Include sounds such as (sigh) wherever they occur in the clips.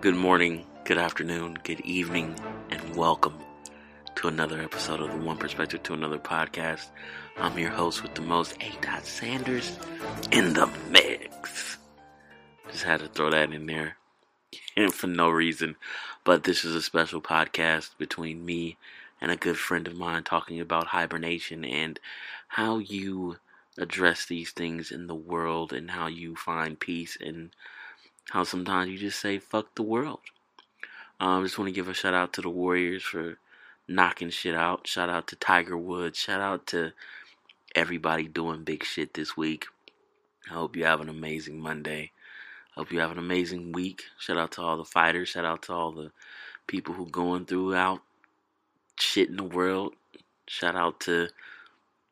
Good morning, good afternoon, good evening, and welcome to another episode of the One Perspective to Another podcast. I'm your host with the most, A. Dot Sanders, in the mix. Just had to throw that in there and (laughs) for no reason. But this is a special podcast between me and a good friend of mine talking about hibernation and how you address these things in the world and how you find peace and how sometimes you just say fuck the world. I um, just want to give a shout out to the Warriors for knocking shit out. Shout out to Tiger Woods. Shout out to everybody doing big shit this week. I hope you have an amazing Monday. Hope you have an amazing week. Shout out to all the fighters. Shout out to all the people who going throughout shit in the world. Shout out to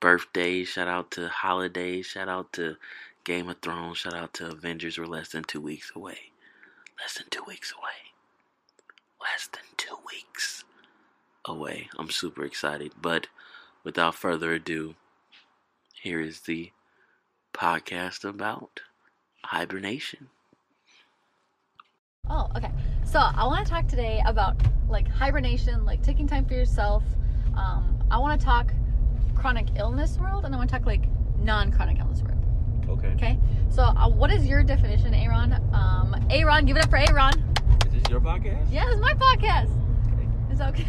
birthdays. Shout out to holidays. Shout out to Game of Thrones. Shout out to Avengers. We're less than two weeks away. Less than two weeks away. Less than two weeks away. I'm super excited. But without further ado, here is the podcast about hibernation. Oh, okay. So I want to talk today about like hibernation, like taking time for yourself. Um, I want to talk chronic illness world, and I want to talk like non-chronic illness world. Okay. Okay. So uh, what is your definition, Aaron? Um, Aaron, give it up for Aaron. Is this your podcast? Yeah, it's my podcast. It's okay.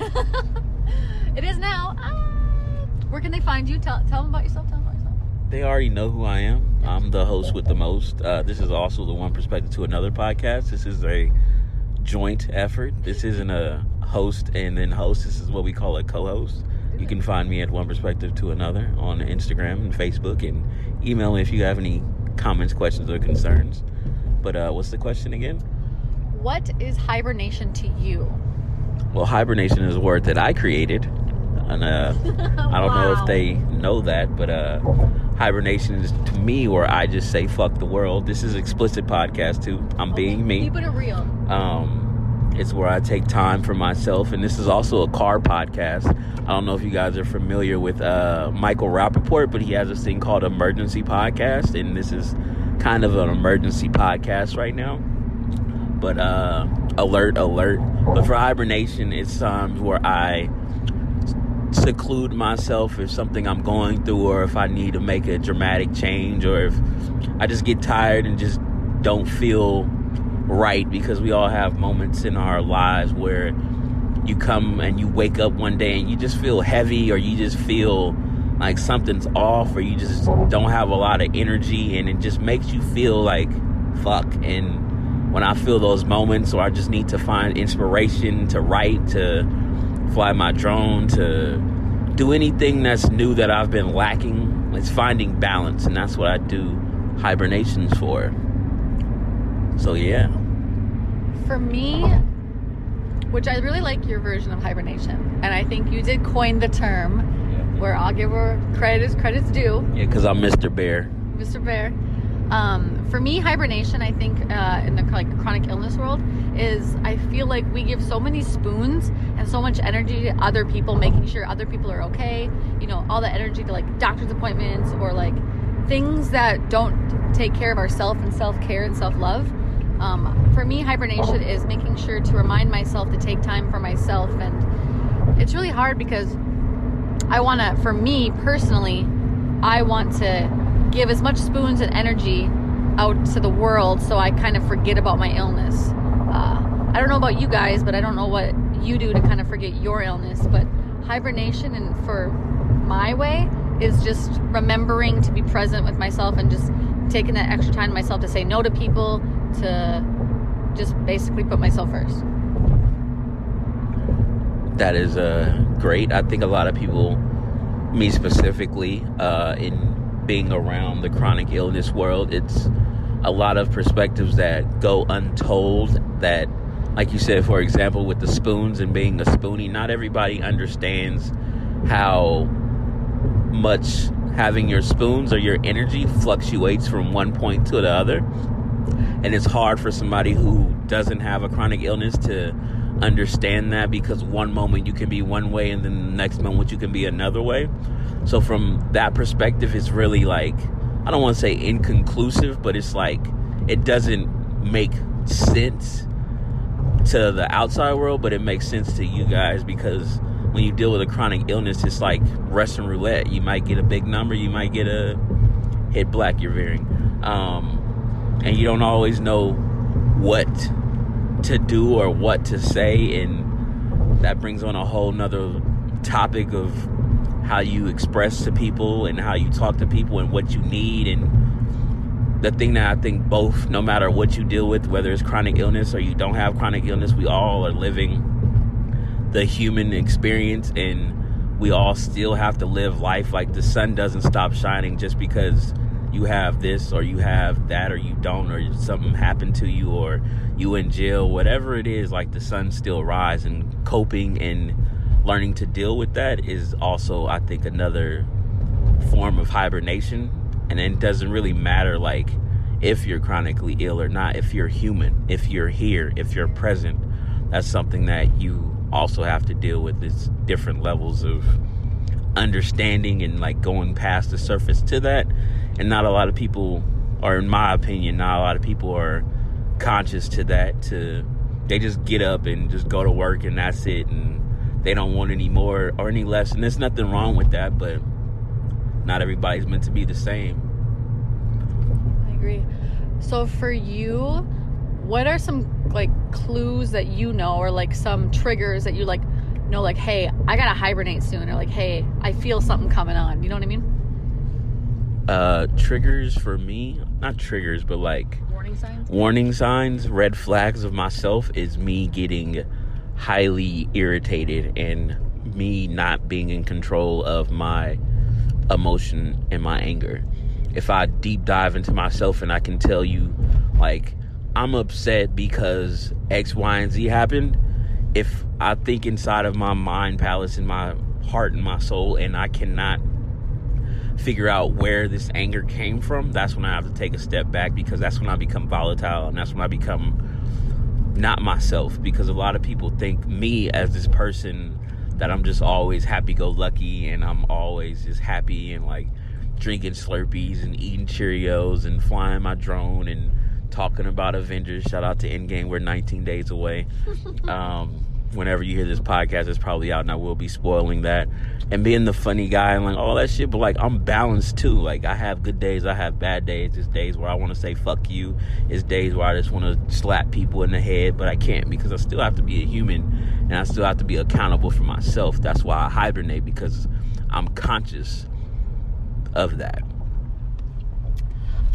(laughs) it is now. Ah, where can they find you? Tell, tell them about yourself. Tell them about yourself. They already know who I am. I'm the host with the most. Uh, this is also the One Perspective to Another podcast. This is a joint effort. This isn't a host and then host. This is what we call a co-host. You can find me at One Perspective to Another on Instagram and Facebook, and email me if you have any comments, questions, or concerns. But uh, what's the question again? What is hibernation to you? Well, hibernation is a word that I created, and uh, (laughs) I don't know if they know that, but uh, hibernation is to me where I just say "fuck the world." This is explicit podcast too. I'm being me. Keep it real. Um, it's where I take time for myself, and this is also a car podcast. I don't know if you guys are familiar with uh, Michael Rapaport, but he has this thing called Emergency Podcast, and this is kind of an emergency podcast right now. But uh, alert, alert! But for hibernation, it's times where I seclude myself if something I'm going through, or if I need to make a dramatic change, or if I just get tired and just don't feel right because we all have moments in our lives where you come and you wake up one day and you just feel heavy or you just feel like something's off or you just don't have a lot of energy and it just makes you feel like fuck. And when I feel those moments or I just need to find inspiration to write to fly my drone to do anything that's new that I've been lacking. It's finding balance and that's what I do hibernations for. So yeah For me, which I really like your version of hibernation, and I think you did coin the term where I'll give her credit as credit's due, Yeah, because I'm Mr. Bear. Mr. Bear. Um, for me, hibernation, I think uh, in the like chronic illness world, is I feel like we give so many spoons and so much energy to other people, making sure other people are okay. You know, all the energy to like doctor's appointments or like things that don't take care of ourself and self care and self love. Um, for me, hibernation is making sure to remind myself to take time for myself, and it's really hard because I want to, for me personally, I want to give as much spoons and energy out to the world so I kind of forget about my illness. Uh, I don't know about you guys, but I don't know what you do to kind of forget your illness. But hibernation, and for my way, is just remembering to be present with myself and just taking that extra time to myself to say no to people, to just basically put myself first. That is uh, great. I think a lot of people, me specifically, uh, in being around the chronic illness world, it's a lot of perspectives that go untold. That, like you said, for example, with the spoons and being a spoonie, not everybody understands how much having your spoons or your energy fluctuates from one point to the other. And it's hard for somebody who doesn't have a chronic illness to understand that because one moment you can be one way and then the next moment you can be another way. So from that perspective, it's really like I don't want to say inconclusive, but it's like it doesn't make sense to the outside world, but it makes sense to you guys because when you deal with a chronic illness, it's like Russian roulette. You might get a big number, you might get a hit black. You're veering, um, and you don't always know what to do or what to say, and that brings on a whole nother topic of how you express to people and how you talk to people and what you need. And the thing that I think both, no matter what you deal with, whether it's chronic illness or you don't have chronic illness, we all are living the human experience and we all still have to live life like the sun doesn't stop shining just because you have this or you have that or you don't or something happened to you or you in jail whatever it is like the sun still rise and coping and learning to deal with that is also i think another form of hibernation. And it doesn't really matter like if you're chronically ill or not if you're human if you're here if you're present that's something that you also have to deal with. It's different levels of understanding and like going past the surface to that. And not a lot of people or in my opinion not a lot of people are conscious to that to they just get up and just go to work and that's it and they don't want any more or any less. And there's nothing wrong with that but not everybody's meant to be the same. I agree. So for you, what are some like clues that you know or like some triggers that you like know like hey, I got to hibernate soon or like hey, I feel something coming on. You know what I mean? uh triggers for me not triggers but like Warning signs? warning signs, red flags of myself is me getting highly irritated and me not being in control of my emotion and my anger. If I deep dive into myself and I can tell you, like, I'm upset because X, Y, and Z happened, if I think inside of my mind palace and my heart and my soul and I cannot figure out where this anger came from, that's when I have to take a step back because that's when I become volatile and that's when I become not myself. Because a lot of people think me as this person that I'm just always happy go lucky and I'm always just happy and like drinking Slurpees and eating Cheerios and flying my drone and talking about Avengers. Shout out to Endgame, we're 19 days away. (laughs) um, whenever you hear this podcast, it's probably out, and I will be spoiling that. And being the funny guy and like all that shit, but like I'm balanced too. Like I have good days, I have bad days. It's days where I want to say fuck you. It's days where I just want to slap people in the head, but I can't because I still have to be a human and I still have to be accountable for myself. That's why I hibernate because I'm conscious of that.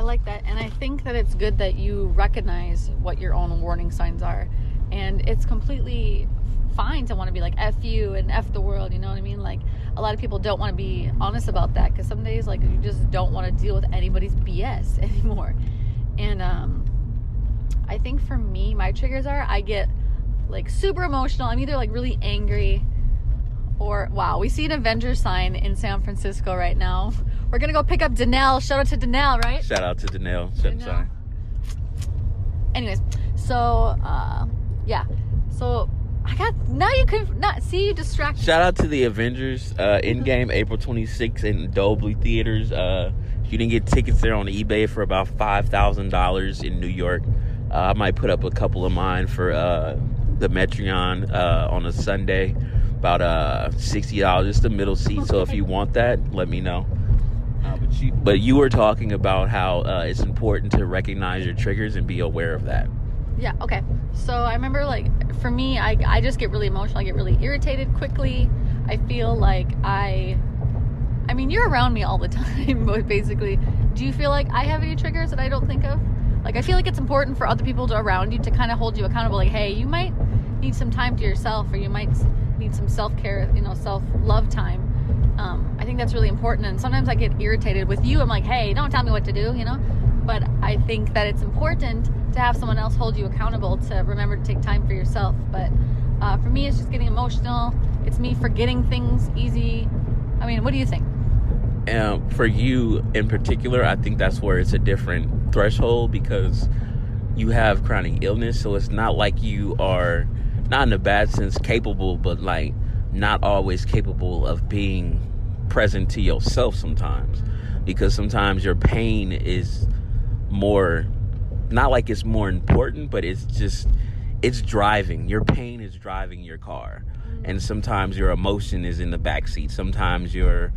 I like that. And I think that it's good that you recognize what your own warning signs are. And it's completely fine to want to be like F you and F the world, you know what I mean? Like a lot of people don't want to be honest about that because some days like you just don't want to deal with anybody's BS (laughs) anymore. And um I think for me, my triggers are I get like super emotional. I'm either like really angry or wow, we see an Avengers sign in San Francisco right now. (laughs) We're gonna go pick up Danelle. Shout out to Danelle, right? Shout out to Danelle. Danelle. anyways so uh yeah so i got now you can not see you distracted Shout out to the Avengers uh, Endgame April 26th in Dolby theaters. Uh, you didn't get tickets there on eBay for about five thousand dollars in New York. Uh, I might put up a couple of mine for uh, the Metreon uh, on a Sunday, about uh, sixty dollars, just the middle seat. So if you want that, let me know. But you, were talking about how uh, it's important to recognize your triggers and be aware of that. yeah okay. So i remember like for me i i just get really emotional. I get really irritated quickly. I feel like i i mean you're around me all the (laughs) time but basically do you feel like i have any triggers that i don't think of? Like i feel like it's important for other people to around you to kind of hold you accountable like hey you might need some time to yourself or you might need some self-care you know self-love time. Um, i think that's really important and sometimes i get irritated with you. I'm like hey don't tell me what to do you know? But i think that it's important to have someone else hold you accountable to remember to take time for yourself. But uh, for me it's just getting emotional. It's me forgetting things easy. I mean what do you think? Um, for you in particular, I think that's where it's a different threshold because you have chronic illness, so it's not like you are not in a bad sense capable, but like not always capable of being present to yourself sometimes because sometimes your pain is more not like it's more important, but it's just it's driving. Your pain is driving your car. And sometimes your emotion is in the back seat. Sometimes your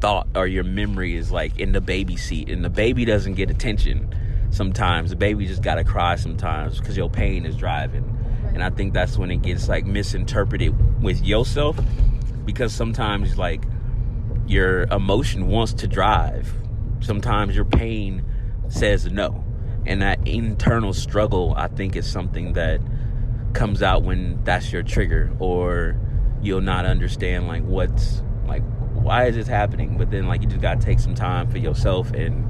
thought or your memory is like in the baby seat and the baby doesn't get attention sometimes the baby just gotta cry sometimes because your pain is driving and i think that's when it gets like misinterpreted with yourself because sometimes like your emotion wants to drive sometimes your pain says no. And that internal struggle i think is something that comes out when that's your trigger or you'll not understand like what's like why is this happening? But then like you just gotta take some time for yourself and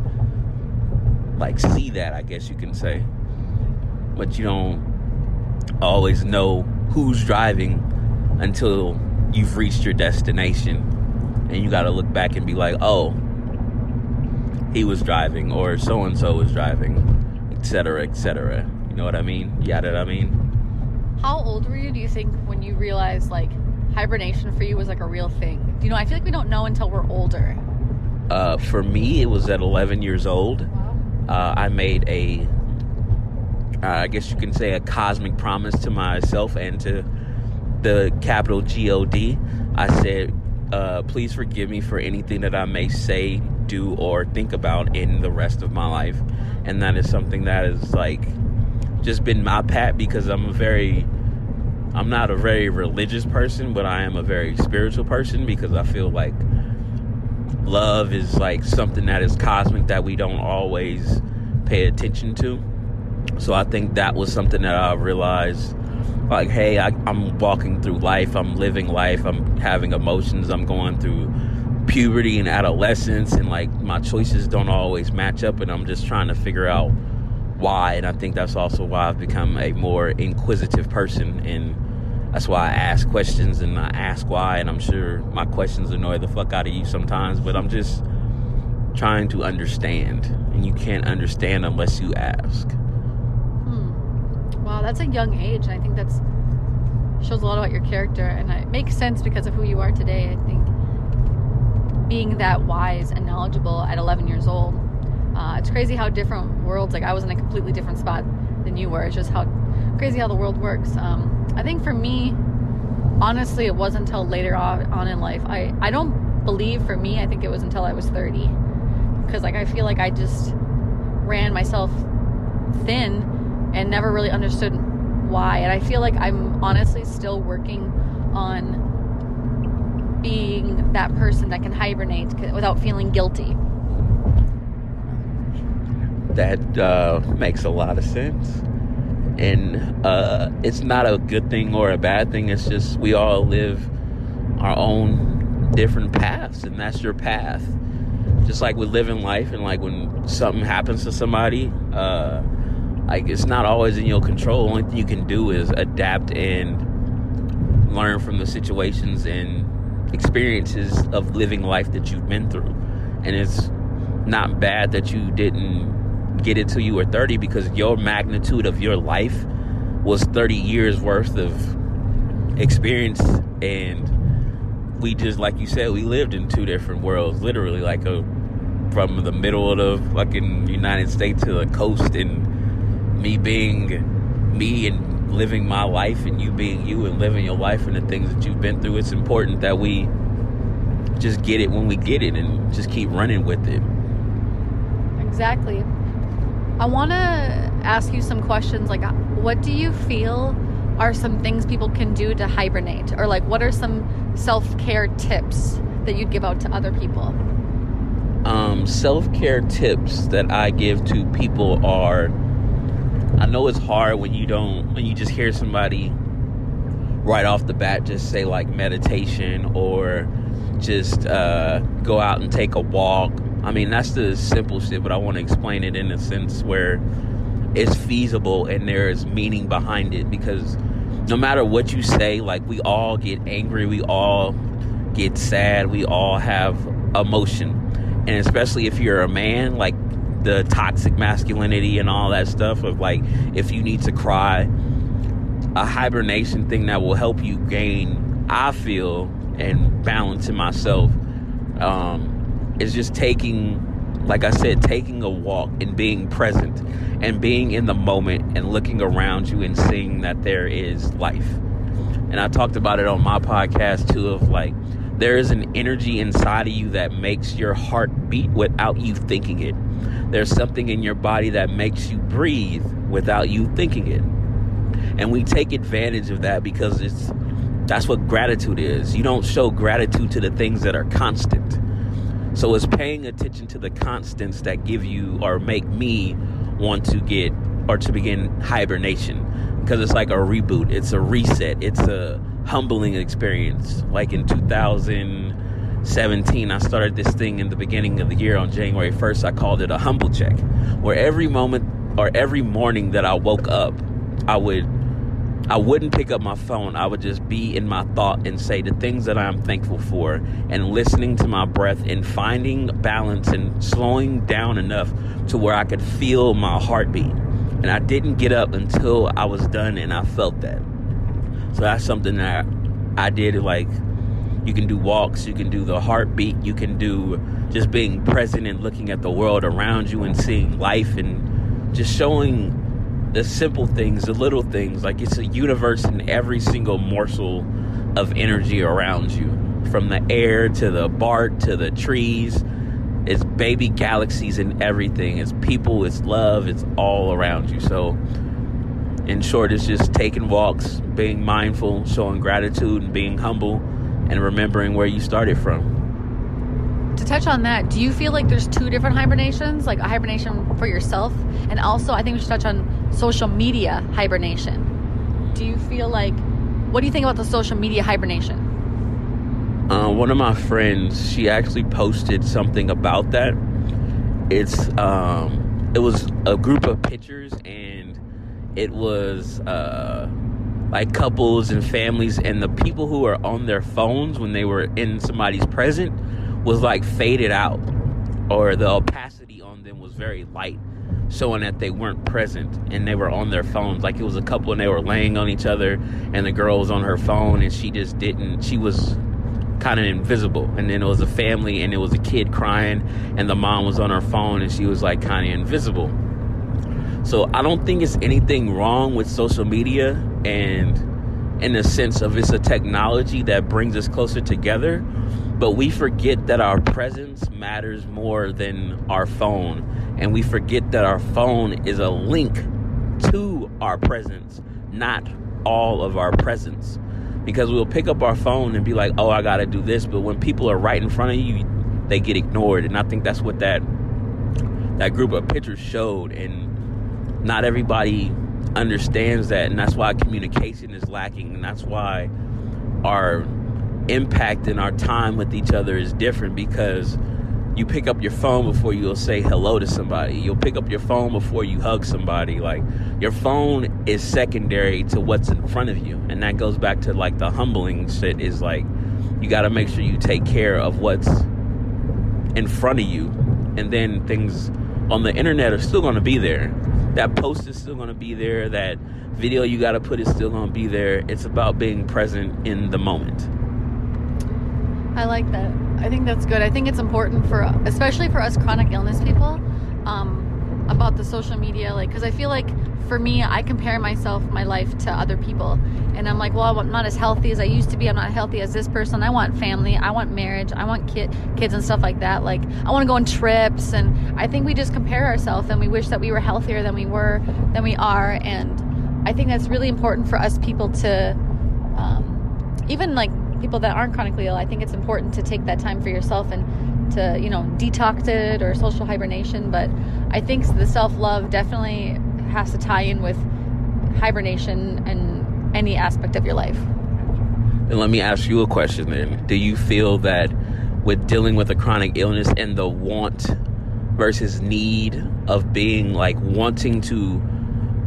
like see that i guess you can say. But you don't always know who's driving until you've reached your destination and you gotta look back and be like oh he was driving or so and so was driving etc etc you know what i mean yeah that i mean How old were you, do you think, when you realized like hibernation for you was like a real thing? Do you know? I feel like we don't know until we're older. uh, for me it was at 11 years old uh, I made a, uh, I guess you can say, a cosmic promise to myself and to the capital G O D. I said, uh, please forgive me for anything that I may say, do, or think about in the rest of my life. And that is something that is like just been my pat because I'm a very, I'm not a very religious person, but I am a very spiritual person because I feel like love is like something that is cosmic that we don't always pay attention to. So I think that was something that I realized like, hey, I, I'm walking through life, I'm living life, I'm having emotions, I'm going through puberty and adolescence, and like my choices don't always match up, and I'm just trying to figure out why. And I think that's also why I've become a more inquisitive person and that's why I ask questions and I ask why, and I'm sure my questions annoy the fuck out of you sometimes, but I'm just trying to understand, and you can't understand unless you ask. Wow, that's a young age, I think that's shows a lot about your character, and it makes sense because of who you are today. I think being that wise and knowledgeable at 11 years old, uh, it's crazy how different worlds. Like I was in a completely different spot than you were. It's just how crazy how the world works. Um, I think for me, honestly, it wasn't until later on, on in life. I I don't believe for me. I think it was until I was 30, because like I feel like I just ran myself thin and never really understood why. And I feel like I'm honestly still working on being that person that can hibernate without feeling guilty. That uh, makes a lot of sense. And uh, it's not a good thing or a bad thing. It's just we all live our own different paths, and that's your path. Just like we live in life, and like when something happens to somebody, uh, like it's not always in your control. Only thing you can do is adapt and learn from the situations and experiences of living life that you've been through. And it's not bad that you didn't get it till you were 30 because your magnitude of your life was 30 years worth of experience and we just like you said we lived in two different worlds literally like a from the middle of the fucking united states to the coast and me being me and living my life and you being you and living your life and the things that you've been through it's important that we just get it when we get it and just keep running with it Exactly. I want to ask you some questions like, uh, what do you feel are some things people can do to hibernate? Or, like, what are some self care tips that you'd give out to other people? um, self-care tips that I give to people are I know it's hard when you don't when you just hear somebody right off the bat just say like meditation or just uh, go out and take a walk. I mean that's the simple shit, but I want to explain it in a sense where it's feasible and there is meaning behind it because no matter what you say, like we all get angry, we all get sad, we all have emotion and especially if you're a man like the toxic masculinity and all that stuff of like if you need to cry a hibernation thing that will help you gain i feel and balance in myself um, is just taking like I said, taking a walk and being present and being in the moment and looking around you and seeing that there is life. And I talked about it on my podcast too of like, there is an energy inside of you that makes your heart beat without you thinking it. There's something in your body that makes you breathe without you thinking it. And we take advantage of that because it's that's what gratitude is. You don't show gratitude to the things that are constant. So it's paying attention to the constants that give you or make me want to get or to begin hibernation because it's like a reboot, it's a reset, it's a humbling experience. Like in 2017, I started this thing in the beginning of the year on January 1st. I called it a humble check, where every moment or every morning that I woke up, I would I wouldn't pick up my phone. I would just be in my thought and say the things that I'm thankful for and listening to my breath and finding balance and slowing down enough to where I could feel my heartbeat. And I didn't get up until I was done and I felt that. So that's something that I did like you can do walks, you can do the heartbeat, you can do just being present and looking at the world around you and seeing life and just showing the simple things, the little things. Like it's a universe in every single morsel of energy around you. From the air to the bark to the trees. It's baby galaxies and everything. It's people, it's love, it's all around you. So, in short, it's just taking walks, being mindful, showing gratitude, and being humble, and remembering where you started from to touch on that, do you feel like there's two different hibernations, like a hibernation for yourself, and also I think we should touch on social media hibernation. Do you feel like, what do you think about the social media hibernation? Uh, one of my friends, she actually posted something about that. It's um, it was a group of pictures, and it was uh, like couples and families, and the people who are on their phones when they were in somebody's present was like faded out, or the opacity on them was very light, showing that they weren't present and they were on their phones. Like it was a couple and they were laying on each other, and the girl was on her phone and she just didn't, she was kind of invisible. And then it was a family and it was a kid crying, and the mom was on her phone and she was like kind of invisible. So I don't think it's anything wrong with social media and in the sense of it's a technology that brings us closer together but we forget that our presence matters more than our phone. And we forget that our phone is a link to our presence, not all of our presence. Because we'll pick up our phone and be like, oh, I got to do this. But when people are right in front of you, they get ignored. And I think that's what that that group of pictures showed. And not everybody understands that. And that's why communication is lacking. And that's why our impact and our time with each other is different because you pick up your phone before you'll say hello to somebody. You'll pick up your phone before you hug somebody. Like your phone is secondary to what's in front of you. And that goes back to like the humbling shit is like you got to make sure you take care of what's in front of you. And then things on the internet are still going to be there. That post is still going to be there. That video you got to put is still going to be there. It's about being present in the moment. I like that. I think that's good. I think it's important for, especially for us chronic illness people, um, about the social media. Like, because I feel like for me, I compare myself, my life to other people, and I'm like, well, I'm not as healthy as I used to be. I'm not healthy as this person. I want family. I want marriage. I want kid, kids and stuff like that. Like, I want to go on trips, and I think we just compare ourselves, and we wish that we were healthier than we were, than we are, and I think that's really important for us people to, um, even like people that aren't chronically ill, I think it's important to take that time for yourself and to, you know, detox it or social hibernation. But I think the self love definitely has to tie in with hibernation and any aspect of your life. And let me ask you a question then. Do you feel that with dealing with a chronic illness and the want versus need of being like wanting to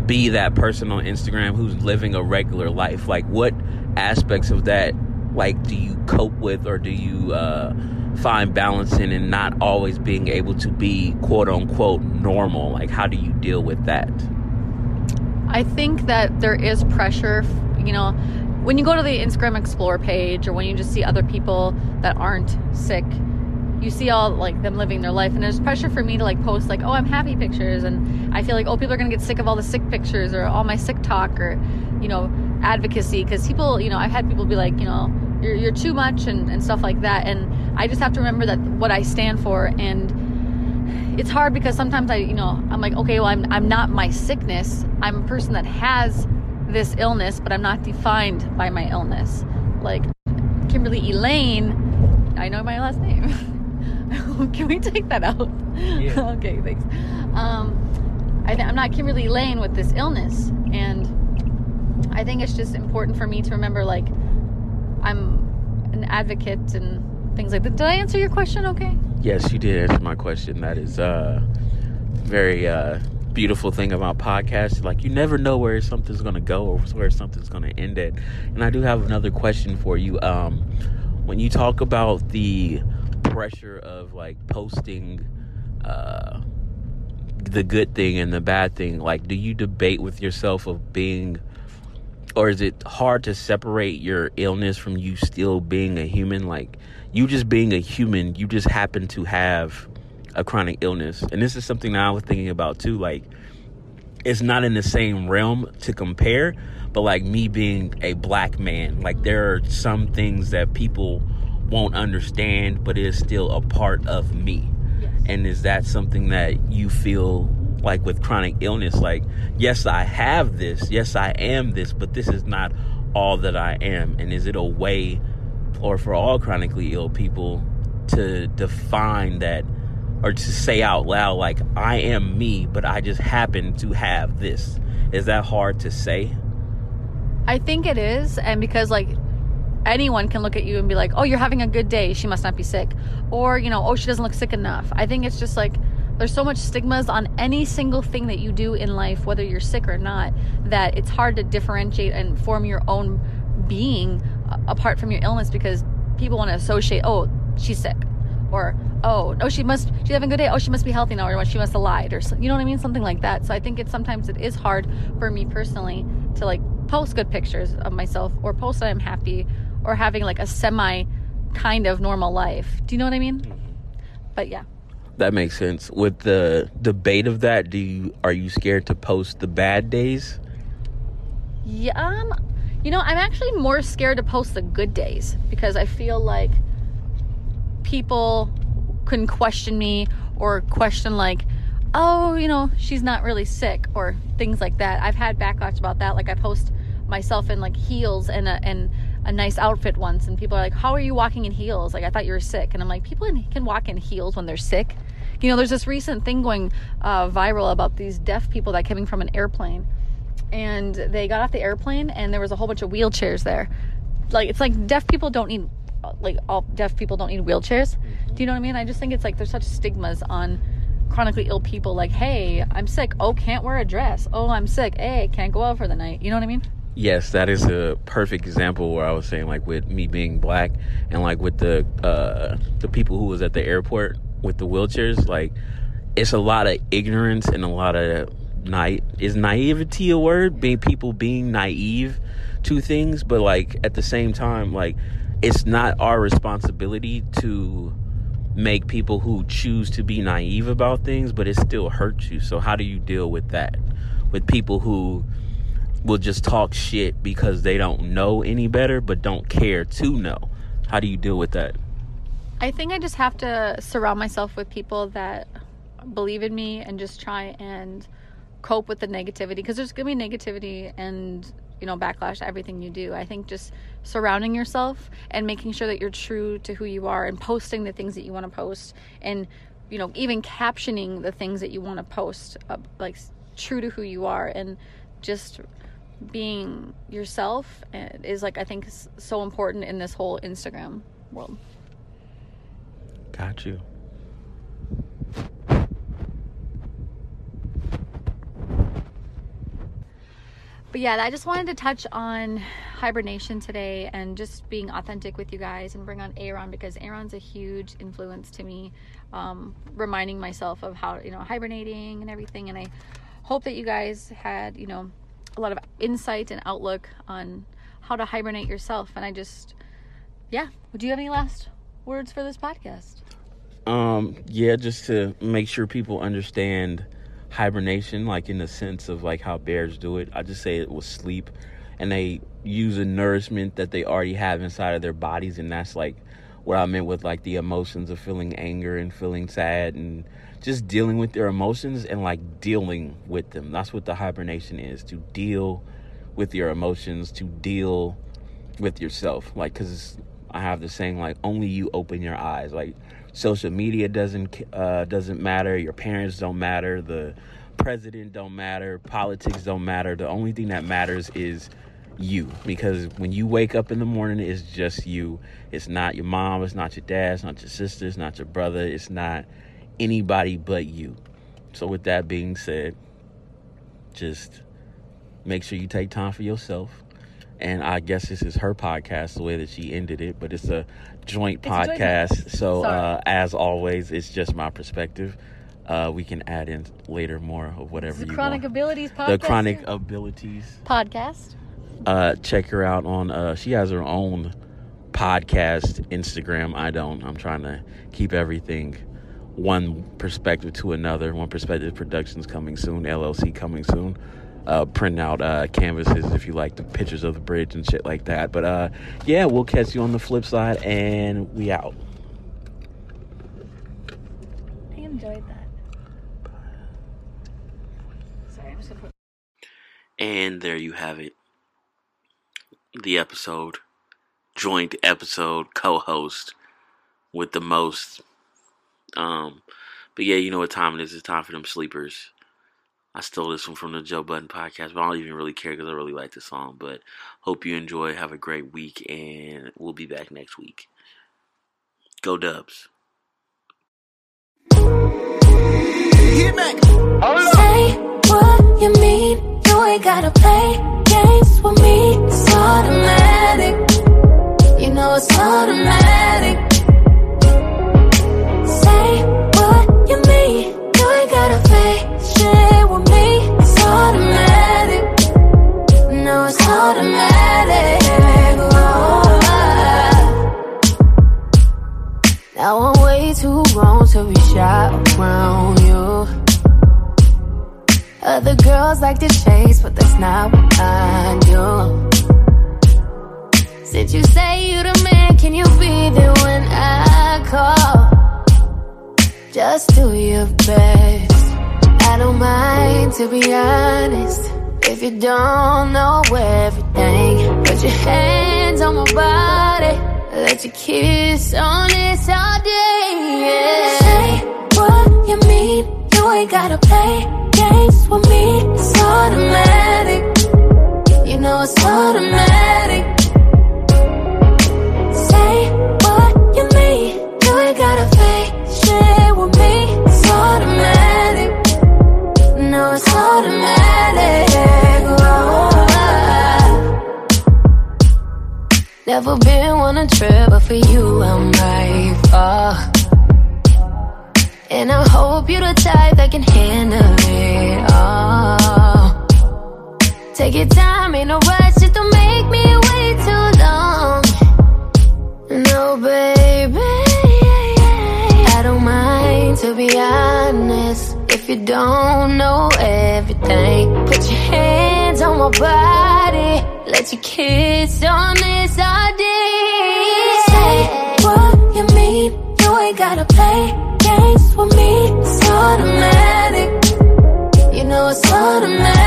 be that person on Instagram who's living a regular life, like what aspects of that like do you cope with or do you uh, find balancing and not always being able to be quote unquote normal? Like how do you deal with that? I think that there is pressure you know when you go to the instagram explore page or when you just see other people that aren't sick you see all like them living their life and there's pressure for me to like post like oh i'm happy pictures and i feel like oh people are gonna get sick of all the sick pictures or all my sick talk or you know advocacy because people you know i've had people be like you know you're, you're too much and, and stuff like that and i just have to remember that what i stand for and it's hard because sometimes i you know i'm like okay well i'm, I'm not my sickness. I'm a person that has this illness but i'm not defined by my illness. Like kimberly elaine i know my last name. (laughs) Can we take that out? Yeah. (laughs) okay thanks. Um, I, i'm not kimberly elaine with this illness and I think it's just important for me to remember like I'm an advocate and things like that. Did I answer your question okay? Yes, you did answer my question. That is uh very uh beautiful thing about podcasts. Like you never know where something's gonna go or where something's gonna end at. And I do have another question for you. Um when you talk about the pressure of like posting uh the good thing and the bad thing, like do you debate with yourself of being or is it hard to separate your illness from you still being a human? Like you just being a human you just happen to have a chronic illness. And this is something that i was thinking about too like it's not in the same realm to compare but like me being a black man like there are some things that people won't understand but it is still a part of me. Yes. and is that something that you feel like with chronic illness like yes i have this yes i am this but this is not all that i am and is it a way or for all chronically ill people to define that or to say out loud like i am me but i just happen to have this is that hard to say I think it is, and because like anyone can look at you and be like, "Oh, you're having a good day. She must not be sick," or you know, "Oh, she doesn't look sick enough." I think it's just like there's so much stigmas on any single thing that you do in life, whether you're sick or not, that it's hard to differentiate and form your own being uh, apart from your illness because people want to associate, "Oh, she's sick," or "Oh, no, she must she's having a good day. Oh, she must be healthy now, or she must have lied," or you know what I mean, something like that. So I think it's sometimes it is hard for me personally to like post good pictures of myself or post that I'm happy or having like a semi kind of normal life. Do you know what I mean? But yeah. That makes sense with the debate of that do you are you scared to post the bad days Yeah, um, you know, I'm actually more scared to post the good days because I feel like people can question me or question like, oh, you know, she's not really sick or things like that. I've had backlash about that. Like I post myself in like heels and a and a nice outfit once, and people are like, "How are you walking in heels?" Like I thought you were sick, and I'm like, people in, can walk in heels when they're sick. You know, there's this recent thing going uh, viral about these deaf people that coming from an airplane and they got off the airplane and there was a whole bunch of wheelchairs there. Like it's like deaf people don't need like all deaf people don't need wheelchairs. Do you know what i mean? I just think it's like there's such stigmas on chronically ill people like hey i'm sick. Oh can't wear a dress. Oh i'm sick. Hey can't go out for the night. You know what i mean Yes, that is a perfect example where I was saying like with me being black and like with the uh the people who was at the airport with the wheelchairs, like it's a lot of ignorance and a lot of night is naivety a word? Being people being naive to things, but like at the same time, like it's not our responsibility to make people who choose to be naive about things, but it still hurts you. So how do you deal with that? With people who will just talk shit because they don't know any better but don't care to know. How do you deal with that? I think I just have to surround myself with people that believe in me and just try and cope with the negativity because there's going to be negativity and you know backlash to everything you do. I think just surrounding yourself and making sure that you're true to who you are and posting the things that you want to post and you know even captioning the things that you want to post uh, like true to who you are and just being yourself is like I think so important in this whole Instagram world. Got you. But yeah, I just wanted to touch on hibernation today and just being authentic with you guys and bring on Aaron because Aaron's a huge influence to me, um, reminding myself of how, you know, hibernating and everything. And I hope that you guys had, you know, a lot of insight and outlook on how to hibernate yourself. And I just, yeah, do you have any last words for this podcast? Um, yeah, just to make sure people understand hibernation, like in the sense of like how bears do it. I just say it was sleep, and they use a nourishment that they already have inside of their bodies, and that's like what I meant with like the emotions of feeling anger and feeling sad and just dealing with their emotions and like dealing with them. That's what the hibernation is to deal with your emotions, to deal with yourself. Like, cause I have the saying like only you open your eyes. Like, social media doesn't uh, doesn't matter. Your parents don't matter. The president don't matter. Politics don't matter. The only thing that matters is you. Because when you wake up in the morning it's just you. It's not your mom it's not your dad it's not your sister it's not your brother it's not anybody but you. So with that being said just make sure you take time for yourself. And i guess this is her podcast the way that she ended it but it's a joint It's a joint podcast. so uh, as always it's just my perspective. Uh, we can add in later more of whatever The you Chronic want. Abilities podcast. the chronic abilities. Podcast. Uh check her out on uh she has her own podcast instagram i don't i'm trying to keep everything one perspective to another one perspective productions coming soon llc coming soon uh print out uh canvases if you like the pictures of the bridge and shit like that but uh yeah we'll catch you on the flip side and we out I enjoyed that. Sorry, I'm just gonna put. And there you have it. The episode, joint episode co-host with the most. Um, but yeah, you know what time it is. It's time for them sleepers. I stole this one from the Joe Budden podcast, but I don't even really care because I really like the song. But hope you enjoy. Have a great week, and we'll be back next week. Go Dubs. Say what you mean. You ain't gotta play games with me. It's automatic. You know it's automatic. Say what you mean. You ain't gotta play shit with me. It's automatic. No, it's automatic. Oh. Now I'm way too grown to be shot around you. Other girls like to chase, but that's not what I do. Since you say you're the man, can you be there when I call? Just do your best. I don't mind, to be honest. If you don't know everything, put your hands on my body. Let your kiss on this all day. Yeah. Say what you mean. You ain't gotta play with me. It's automatic. You know it's automatic. Say what you mean. You ain't gotta fake shit with me. It's automatic. No, it's automatic. Oh. Never been on a trip, but for you I'm right far. Hope you're the type that can handle it all. Take your time, ain't no rush, just don't make me wait too long. No, baby, I don't mind to be honest. If you don't know everything, put your hands on my body. Let your kiss on this all. Say what you mean. You ain't gotta play with me. It's automatic. You know it's automatic.